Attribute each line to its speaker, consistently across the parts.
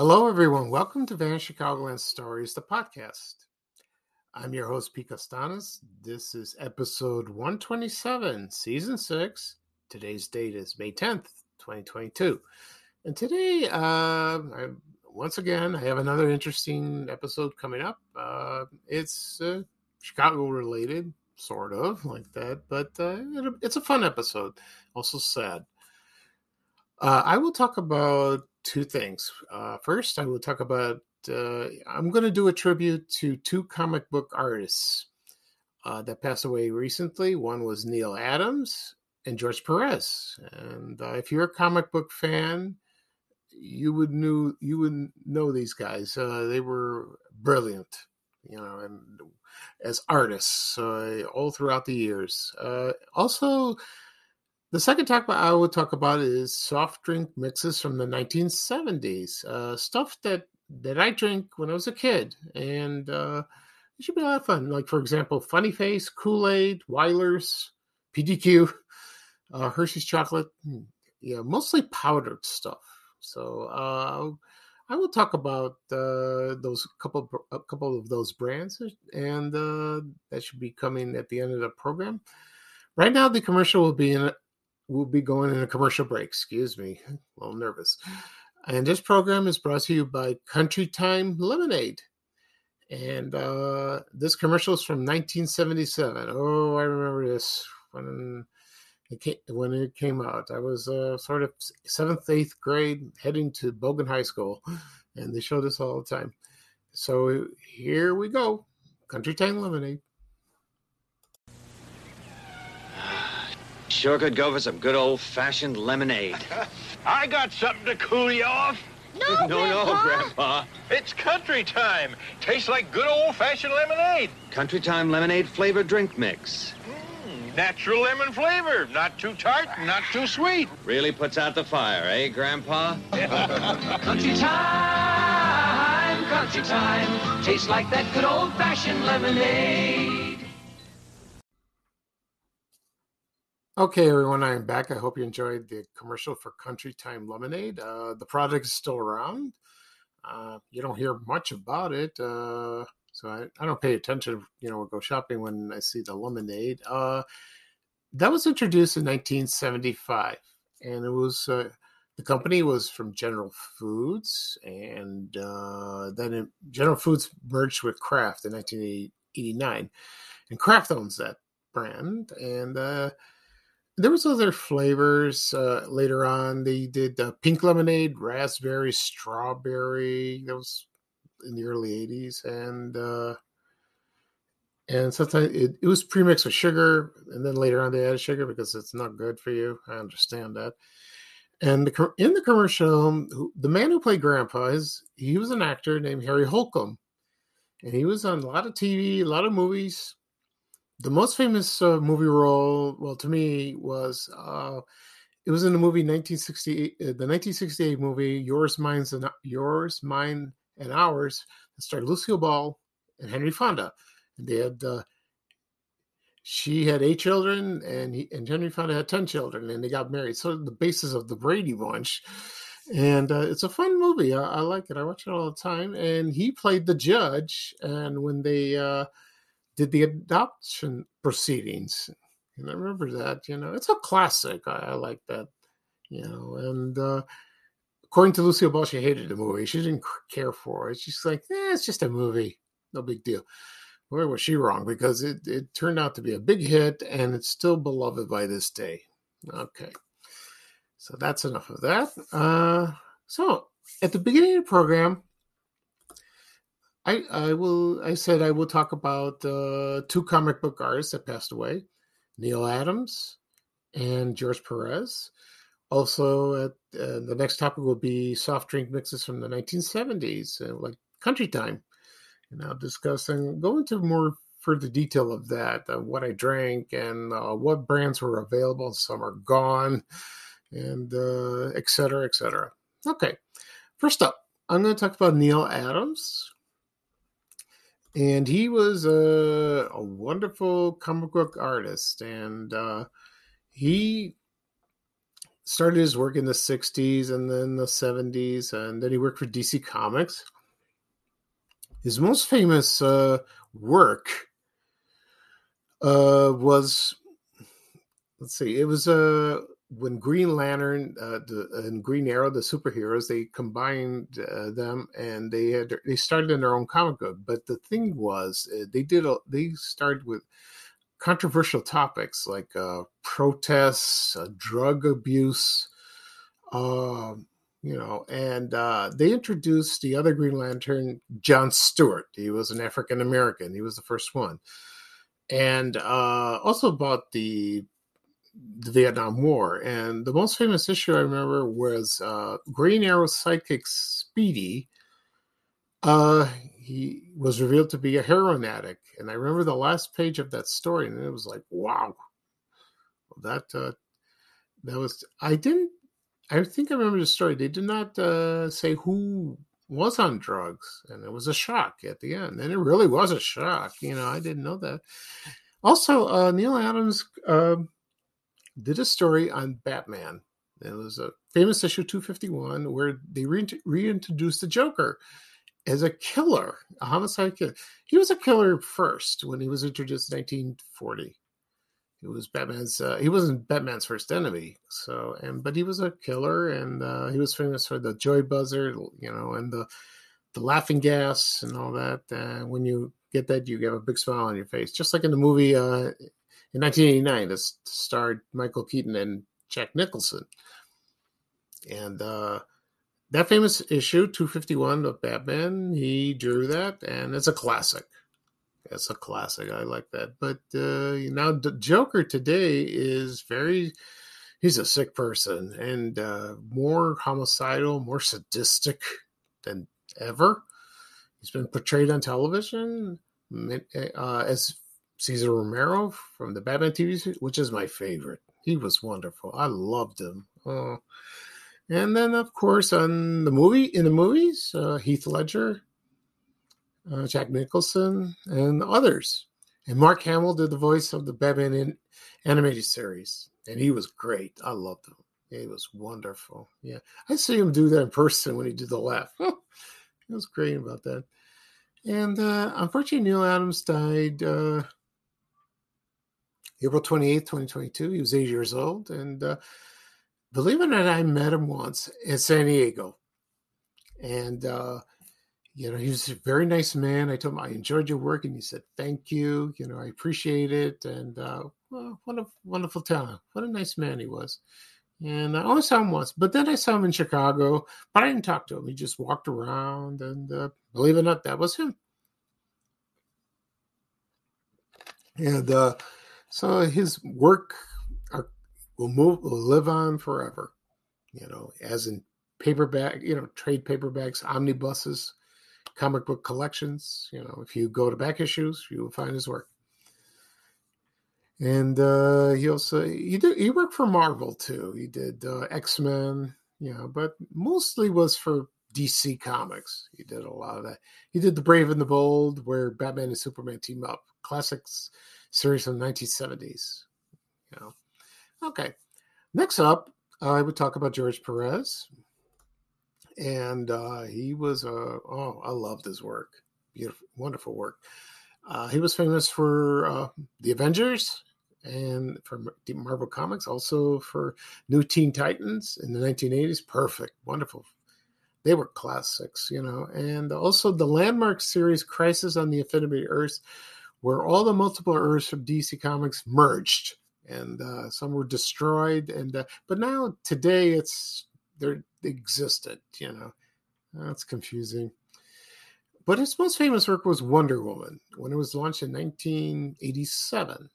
Speaker 1: Hello, everyone. Welcome to Vanishing Chicagoland Stories, the podcast. I'm your host, Pete Costanas. This is episode 127, season six. Today's date is May 10th, 2022. And today, uh, I, once again, I have another interesting episode coming up. Uh, it's uh, Chicago related, sort of like that, but uh, it's a fun episode, also sad. Uh, I will talk about two things. Uh, first, I will talk about. Uh, I'm going to do a tribute to two comic book artists uh, that passed away recently. One was Neal Adams and George Perez. And uh, if you're a comic book fan, you would knew you would know these guys. Uh, they were brilliant, you know, and as artists uh, all throughout the years. also the second talk I will talk about is soft drink mixes from the 1970s, uh, stuff that that I drank when I was a kid, and uh, it should be a lot of fun. Like for example, Funny Face, Kool Aid, Wyler's, PDQ, uh, Hershey's chocolate, hmm, yeah, mostly powdered stuff. So uh, I will talk about uh, those couple a couple of those brands, and uh, that should be coming at the end of the program. Right now, the commercial will be in we'll be going in a commercial break. Excuse me, a little nervous. And this program is brought to you by Country Time Lemonade. And uh, this commercial is from 1977. Oh, I remember this when it came, when it came out. I was uh, sort of seventh, eighth grade, heading to Bogan High School, and they showed this all the time. So here we go, Country Time Lemonade.
Speaker 2: Sure could go for some good old-fashioned lemonade.
Speaker 3: I got something to cool you off.
Speaker 4: No,
Speaker 2: no,
Speaker 4: Grandpa.
Speaker 2: no, Grandpa.
Speaker 3: It's country time. Tastes like good old-fashioned lemonade.
Speaker 2: Country Time Lemonade flavored drink mix.
Speaker 3: Mm, natural lemon flavor. Not too tart, not too sweet.
Speaker 2: Really puts out the fire, eh, Grandpa?
Speaker 5: Country time, country time. Tastes like that good old fashioned lemonade.
Speaker 1: Okay, everyone, I am back. I hope you enjoyed the commercial for Country Time Lemonade. Uh, the product is still around. Uh, you don't hear much about it, uh, so I, I, don't pay attention. You know, go shopping when I see the lemonade. Uh, that was introduced in 1975, and it was uh, the company was from General Foods, and uh, then it, General Foods merged with Kraft in 1989, and Kraft owns that brand, and there was other flavors uh, later on. They did uh, pink lemonade, raspberry, strawberry. That was in the early '80s, and uh, and sometimes it, it was premixed with sugar, and then later on they added sugar because it's not good for you. I understand that. And the, in the commercial, the man who played Grandpa is he was an actor named Harry Holcomb, and he was on a lot of TV, a lot of movies the most famous uh, movie role, well, to me, was uh, it was in the movie 1968, uh, the 1968 movie Yours, Mine's and Yours, Mine, and Ours. That starred Lucille Ball and Henry Fonda, and they had uh, she had eight children, and he and Henry Fonda had ten children, and they got married. So the basis of the Brady Bunch. And uh, it's a fun movie. I, I, like it. I watch it all the time. And he played the judge. And when they uh, did the adoption proceedings. And I remember that, you know, it's a classic. I, I like that, you know, and uh, according to Lucille Ball, she hated the movie. She didn't care for it. She's like, eh, it's just a movie. No big deal. Where was she wrong? Because it, it turned out to be a big hit and it's still beloved by this day. Okay. So that's enough of that. Uh, so at the beginning of the program, I I will I said I will talk about uh, two comic book artists that passed away, Neal Adams and George Perez. Also, at, uh, the next topic will be soft drink mixes from the 1970s, uh, like Country Time, and I'll discuss and go into more further detail of that, uh, what I drank and uh, what brands were available. Some are gone, and uh, et cetera, et. Okay, first up, I'm going to talk about Neal Adams, and he was a, a wonderful comic book artist and uh, he started his work in the 60s and then the 70s, and then he worked for DC Comics. His most famous uh, work uh, was, let's see, it was uh, when Green Lantern uh, the, and Green Arrow, the superheroes, they combined uh, them and they had they started in their own comic book. But the thing was, uh, they did a, they started with controversial topics like uh, protests, uh, drug abuse, um, you know, and uh, they introduced the other Green Lantern, John Stewart. He was an African American. He was the first one, and uh, also about the the Vietnam War. And the most famous issue I remember was uh, Green Arrow sidekick Speedy. Uh, he was revealed to be a heroin addict, and I remember the last page of that story, and it was like, wow, that uh, that was. I didn't. I think I remember the story. They did not uh, say who was on drugs, and it was a shock at the end. And it really was a shock. You know, I didn't know that. Also, uh, Neal Adams uh, did a story on Batman. It was a famous issue 251 where they re- reintroduced the Joker as a killer, a homicide killer. He was a killer first when he was introduced in 1940. It was Batman's. Uh, he wasn't Batman's first enemy. So, and but he was a killer, and uh, he was famous for the joy buzzer, you know, and the the laughing gas and all that. Uh, when you get that, you have a big smile on your face, just like in the movie uh, in 1989 that starred Michael Keaton and Jack Nicholson. And uh, that famous issue, 251 of Batman, he drew that, and it's a classic. It's a classic. I like that. But uh, now the Joker today is very, he's a sick person and uh, more homicidal, more sadistic than ever. He's been portrayed on television uh, as Cesar Romero from the Batman TV series, which is my favorite. He was wonderful. I loved him. Oh. And then, of course, on the movie, in the movies, uh, Heath Ledger, uh, Jack Nicholson, and others. And Mark Hamill did the voice of the Batman in, animated series, and he was great. I loved him. He was wonderful. Yeah, I see him do that in person when he did the laugh. it was great about that. And uh, unfortunately, Neal Adams died uh, April 28th, 2022. He was 80 years old. And uh, believe it or not, I met him once in San Diego. And, uh, you know, he was a very nice man. I told him I enjoyed your work, and he said, Thank you. You know, I appreciate it. And uh, well, what a wonderful talent. What a nice man he was. And I only saw him once, but then I saw him in Chicago, but I didn't talk to him. He just walked around, and uh, believe it or not, that was him. And uh, so his work are, will move, will live on forever. You know, as in paperback, you know, trade paperbacks, omnibuses, comic book collections. You know, if you go to back issues, you will find his work. And uh, he also he did he worked for Marvel too. He did uh, X Men, you know, but mostly was for DC Comics. He did a lot of that. He did The Brave and the Bold, where Batman and Superman team up. Classics series from the 1970s. You know. Okay. Next up, I would talk about George Perez. And uh, he was, uh, oh, I loved his work. Beautiful, wonderful work. Uh, he was famous for uh, the Avengers and for Marvel Comics, also for New Teen Titans in the 1980s. Perfect, wonderful. They were classics, you know, and also the landmark series Crisis on the Infinite Earth, where all the multiple Earths from DC Comics merged, and uh, some were destroyed. And uh, but now today it's they're existed. You know, that's confusing. But his most famous work was Wonder Woman when it was launched in 1987.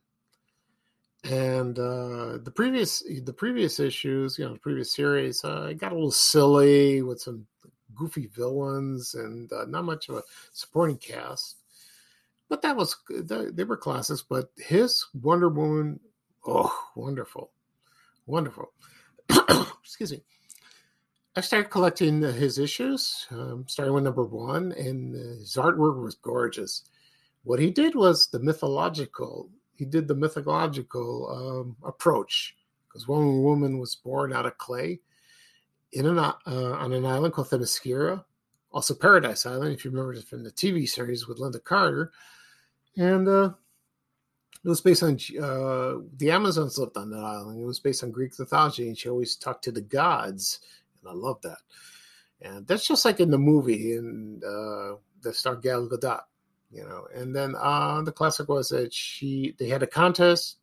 Speaker 1: And uh, the previous the previous issues, you know, the previous series, uh, got a little silly with some goofy villains and uh, not much of a supporting cast but that was they were classics. But his Wonder Woman, oh, wonderful, wonderful. Excuse me. I started collecting his issues, um, starting with number one, and his artwork was gorgeous. What he did was the mythological. He did the mythological um, approach because one woman was born out of clay in an uh, on an island called Themyscira, also Paradise Island, if you remember from the TV series with Lynda Carter, and uh, it was based on uh, the Amazons lived on that island. It was based on Greek mythology, and she always talked to the gods, and I love that. And that's just like in the movie in uh, the star Gal Gadot, you know. And then uh, the classic was that she they had a contest,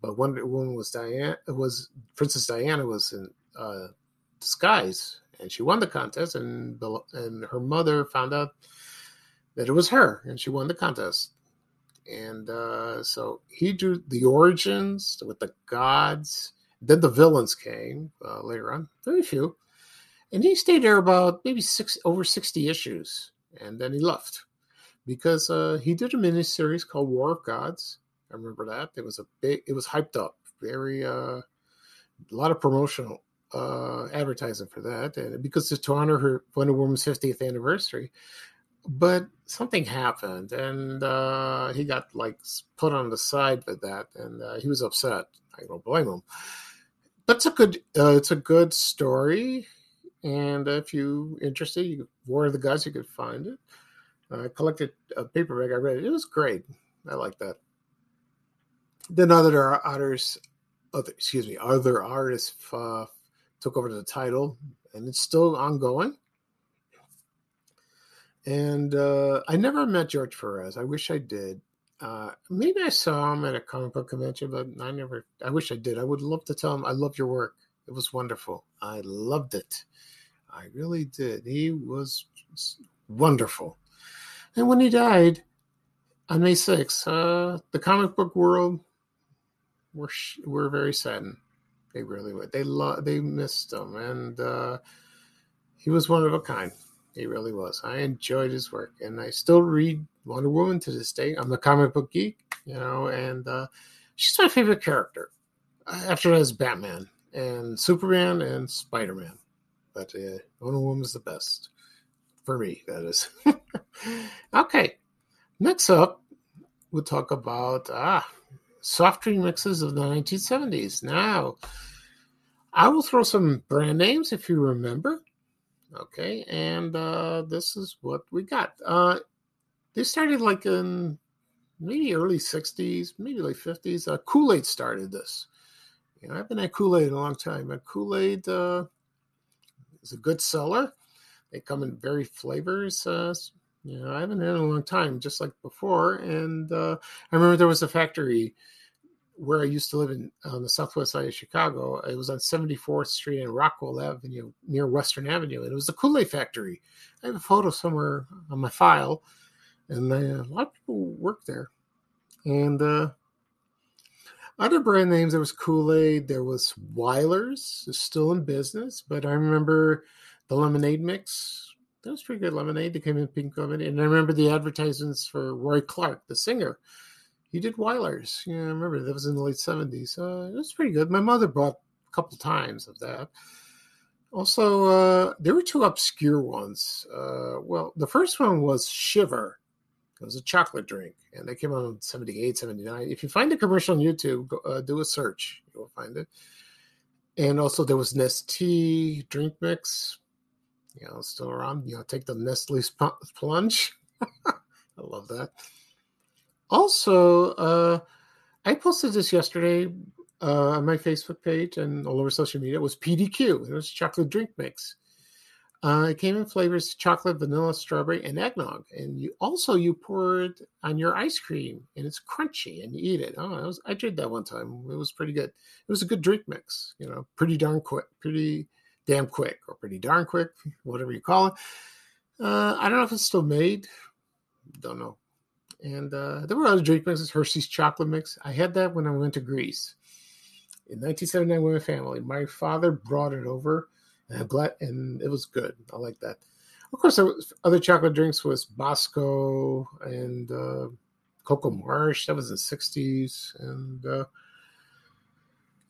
Speaker 1: but Wonder Woman was Diana was Princess Diana was in uh, disguise, and she won the contest, and and her mother found out that it was her, and she won the contest. And uh, so he drew the origins with the gods. Then the villains came uh, later on, very few, and he stayed there about maybe six over sixty issues, and then he left because uh, he did a miniseries called War of Gods. I remember that it was a big, it was hyped up, very uh, a lot of promotional uh, advertising for that, and because it's to honor her Wonder Woman's 50th anniversary. But something happened and uh, he got like put on the side for that and uh, he was upset. I don't blame him. But it's a good uh, it's a good story and if you interested you war of the gods you could find it. I collected a paperback i read it. It was great. I like that. Then other others other excuse me other artists uh, took over the title and it's still ongoing and uh, I never met George Perez. I wish I did. Uh, maybe I saw him at a comic book convention, but I never. I wish I did. I would love to tell him I love your work. It was wonderful. I loved it. I really did. He was wonderful. And when he died on May 6th, uh, the comic book world were were very saddened. They really were. They lo- they missed him, and uh, he was one of a kind. He really was. I enjoyed his work, and I still read Wonder Woman to this day. I'm a comic book geek, you know, and uh, she's my favorite character. After that is Batman and Superman and Spider Man, but uh, Wonder Woman's the best for me. That is okay. Next up, we'll talk about ah soft drink mixes of the 1970s. Now, I will throw some brand names if you remember. Okay, and uh, this is what we got. Uh, they started like in maybe early 60s, maybe late 50s. Uh, Kool Aid started this. You know, I've been at Kool Aid a long time, Kool Aid uh, is a good seller. They come in varied flavors. Uh, you know, I haven't had in a long time, just like before. And uh, I remember there was a factory where I used to live in on the southwest side of Chicago. It was on 74th Street and Rockwell Avenue near Western Avenue, and it was the Kool Aid factory. I have a photo somewhere on my file, and uh, a lot of people worked there. And uh, other brand names, there was Kool Aid, there was Wyler's, still in business, but I remember the lemonade mix. That was pretty good lemonade. They came in pink lemonade, and I remember the advertisements for Roy Clark, the singer he did Wyler's. Yeah, I remember that was in the late seventies. Uh, it was pretty good. My mother bought a couple times of that. Also, uh, there were two obscure ones. Uh, well, the first one was Shiver. It was a chocolate drink, and they came out in 78, 79. If you find the commercial on YouTube, go, uh, do a search. You'll find it. And also, there was Nestea drink mix. You know, still around. You know, take the Nestle's plunge. I love that. Also, uh, I posted this yesterday uh, on my Facebook page and all over social media. It was PDQ. It was chocolate drink mix. Uh, it came in flavors chocolate, vanilla, strawberry, and eggnog. And you also you pour it on your ice cream, and it's crunchy, and you eat it. Oh, I, was, I did that one time. It was pretty good. It was a good drink mix. You know, pretty darn quick, pretty damn quick, or pretty darn quick, whatever you call it. Uh, I don't know if it's still made. Don't know. And uh, there were other drink mixes, Hershey's chocolate mix. I had that when I went to Greece in 1979 with my family. My father brought it over, and I'm and it was good. I like that. Of course, other chocolate drinks was Bosco and uh, Cocoa Marsh. That was in the 60s, and uh,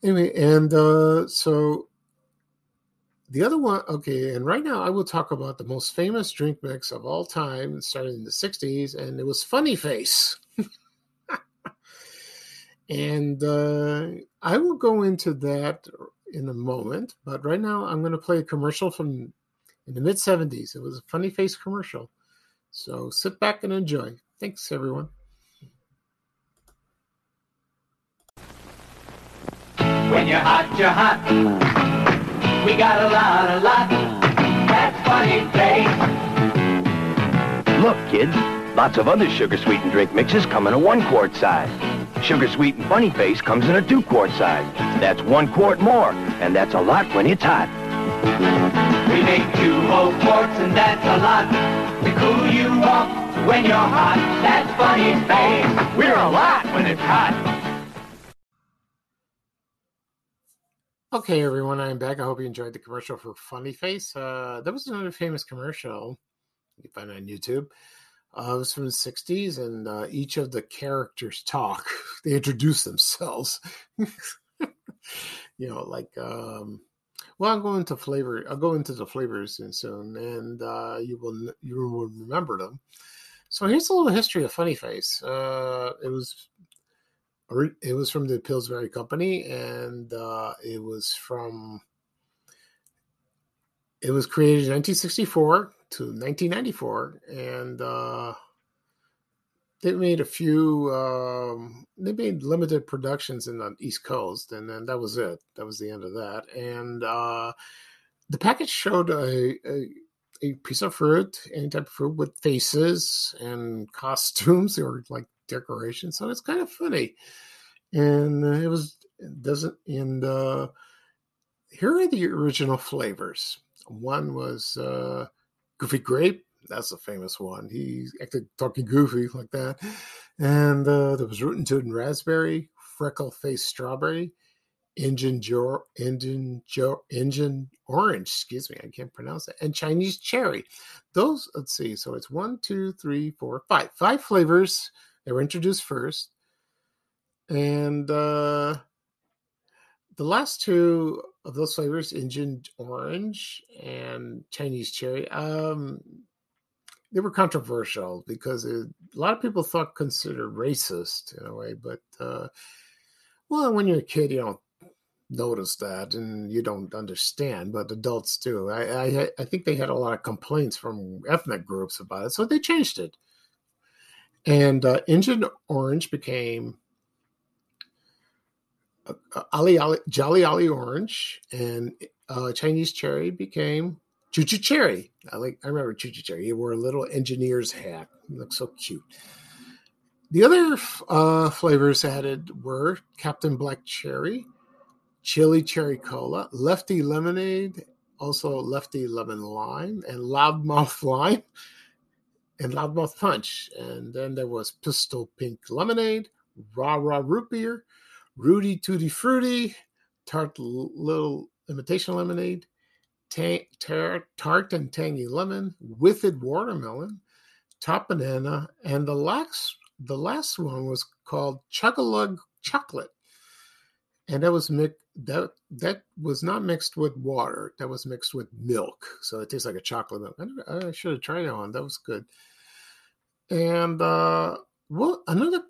Speaker 1: anyway, and uh, so the other one, okay, and right now I will talk about the most famous drink mix of all time, started in the 60s, and it was Funny Face. And uh, I will go into that in a moment. But right now, I'm going to play a commercial from in the mid 70s. It was a funny face commercial. So sit back and enjoy. Thanks, everyone.
Speaker 5: When you're hot, you're hot. We got a lot, a lot. That's funny face.
Speaker 4: Look, kids, lots of other sugar sweetened drink mixes come in a one quart size. Sugar sweetened funny face comes in a two quart size. That's one quart more, and that's a lot when it's hot.
Speaker 5: We make two whole quarts and that's a lot. To cool you off when you're hot. That's funny face. We're a lot when it's hot.
Speaker 1: Okay, everyone, I'm back. I hope you enjoyed the commercial for Funny Face. Uh, that was another famous commercial you can find on YouTube. Uh, it was from the 60s, and uh, each of the characters talk. they introduce themselves. you know, like, um, well, I'll go into flavor. I'll go into the flavors soon, and uh, you will you will remember them. So here's a little history of Funny Face. Uh, it was it was from the Pillsbury Company, and uh, it was from. It was created in 1964 to 1994, and uh, they made a few. Um, they made limited productions in the East Coast, and then that was it. That was the end of that. And uh, the package showed a, a a piece of fruit, any type of fruit with faces and costumes or like decorations. So it's kind of funny. And it was it doesn't and uh here are the original flavors. One was uh Goofy Grape, that's a famous one. He acted talking goofy like that. And uh there was Rootin' Tootin' Raspberry, Freckle Face Strawberry, Engine jo- Engine jo- Injun Orange, excuse me, I can't pronounce that, and Chinese Cherry. Those, let's see, so it's one, two, three, four, five, five flavors. They were introduced first, and uh, the last two of those flavors, Injun Orange and Chinese Cherry, um, they were controversial because it, a lot of people thought considered racist in a way, but uh, well, when you're a kid, you don't notice that and you don't understand, but adults do. I, I, I think they had a lot of complaints from ethnic groups about it, so they changed it. And uh, Injun Orange became uh, Ali, Ali Jolly Ollie Orange, and uh, Chinese Cherry became Choo Choo Cherry. I like. I remember Choo Choo Cherry. He wore a little engineer's hat. He looked so cute. The other uh, flavors added were Captain Black Cherry, Chili Cherry Cola, Lefty Lemonade, also Lefty Lemon Lime, and Loudmouth Lime, and Loudmouth Punch. And then there was Pistol Pink Lemonade, Raw Raw Root Beer, Rudy Tutti Fruity, Tart Little Imitation Lemonade, tar- Tart and Tangy Lemon, Whiffed Watermelon, Top Banana, and the last the last one was called Chugalug Chocolate, and that was mixed. That that was not mixed with water. That was mixed with milk, so it tastes like a chocolate milk. I, I should have tried that one. That was good. And uh, well, another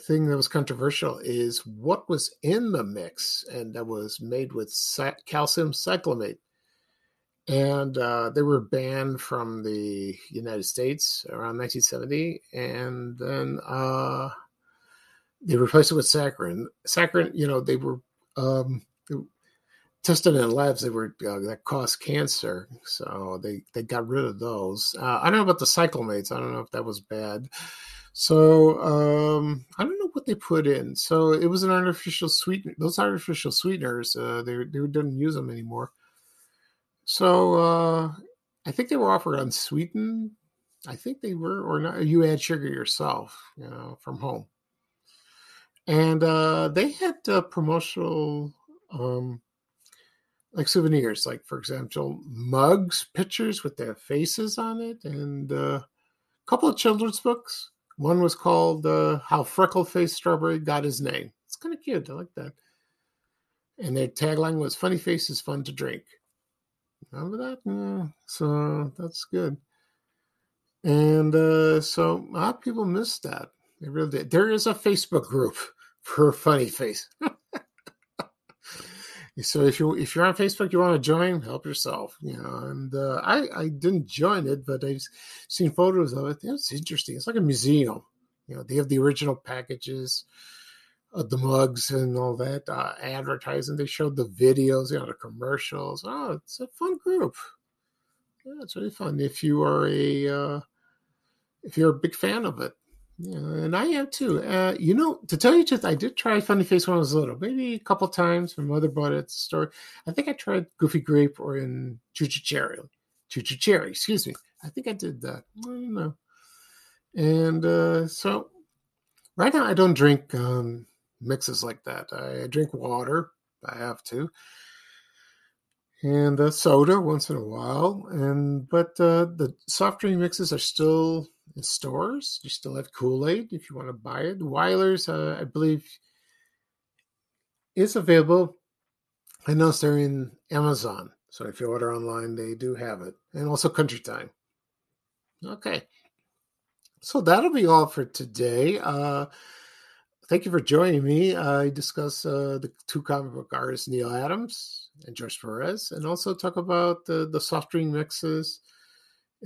Speaker 1: thing that was controversial is what was in the mix, and that was made with calcium cyclamate. And uh, they were banned from the United States around 1970, and then uh, they replaced it with saccharin. Saccharin, you know, they were um, tested in labs they were uh, that caused cancer, so they they got rid of those. Uh, I don't know about the cyclamates. I don't know if that was bad. So um, I don't know what they put in. So it was an artificial sweetener. Those artificial sweeteners, uh, they they didn't use them anymore. So uh, I think they were offered unsweetened. I think they were, or not. You add sugar yourself, you know, from home. And uh, they had uh, promotional, um, like souvenirs, like for example, mugs, pictures with their faces on it, and uh, a couple of children's books one was called uh, How Freckle Faced Strawberry Got His Name. It's kind of cute. I like that. And their tagline was Funny Face is Fun to Drink. Remember that? Yeah. So that's good. And uh, so a lot of people missed that. They really did. There is a Facebook group per funny face. so if you if you're on Facebook, you want to join, help yourself. You know, and uh, I I didn't join it, but I've seen photos of it. It's interesting. It's like a museum. You know, they have the original packages, of the mugs and all that uh, advertising. They showed the videos, you know, the commercials. Oh, it's a fun group. Yeah, it's really fun if you are a uh, if you're a big fan of it. Yeah, and I am too. Uh, you know, to tell you the truth, I did try Funny Face when I was little, maybe a couple times. My mother bought it at the store. I think I tried Goofy Grape or in Choo Choo Cherry. Choo Choo Cherry, excuse me. I think I did that. I don't know. And uh, so right now I don't drink um, mixes like that. I drink water. I have to and uh, soda once in a while. And but uh, the soft drink mixes are still in stores. You still have Kool Aid if you want to buy it. Wyler's, uh, I believe, is available. I know they're in Amazon, so if you order online, they do have it, and also Country Time. Okay, so that'll be all for today. Uh, thank you for joining me. I discuss uh, the two comic book artists, Neal Adams and George Perez, and also talk about the, the soft drink mixes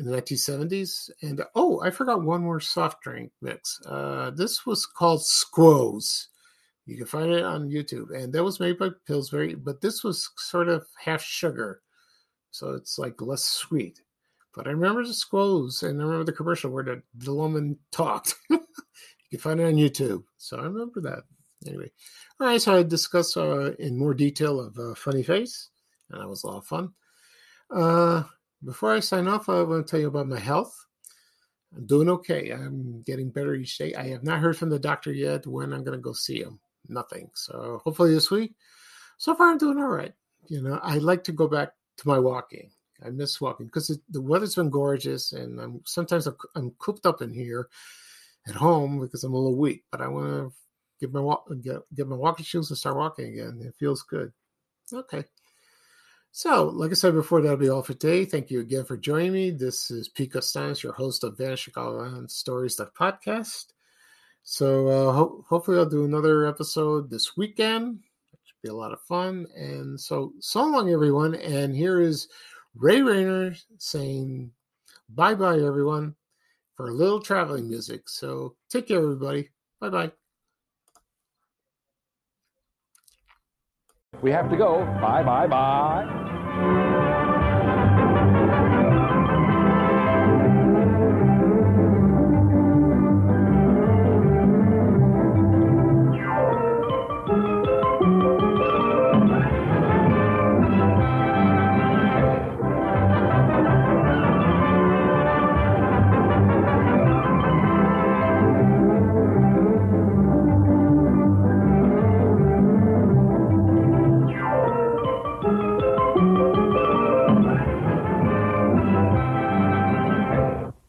Speaker 1: in the 1970s. And oh, I forgot one more soft drink mix. Uh, this was called Squoze. You can find it on YouTube, and that was made by Pillsbury, but this was sort of half sugar, so it's like less sweet. But I remember the Squoze, and I remember the commercial where the, the woman talked. you can find it on YouTube, so I remember that. Anyway, all right, so I discussed uh, in more detail of uh, Funny Face, and that was a lot of fun. Uh, before I sign off, I want to tell you about my health. I'm doing okay. I'm getting better each day. I have not heard from the doctor yet when I'm going to go see him. Nothing. So hopefully this week. So far, I'm doing all right. You know, I like to go back to my walking. I miss walking because the weather's been gorgeous, and I'm sometimes I'm, I'm cooped up in here at home because I'm a little weak. But I want to get my walk, get, get my walking shoes and start walking again. It feels good. Okay. So, like I said before, that'll be all for today. Thank you again for joining me. This is Pete Costanis, your host of Vanishing Island Stories, the podcast. So, uh, ho- hopefully, I'll do another episode this weekend. It should be a lot of fun. And so, so long, everyone. And here is Ray Rayner saying bye bye, everyone, for a little traveling music. So, take care, everybody. Bye bye.
Speaker 6: We have to go. Bye, bye, bye.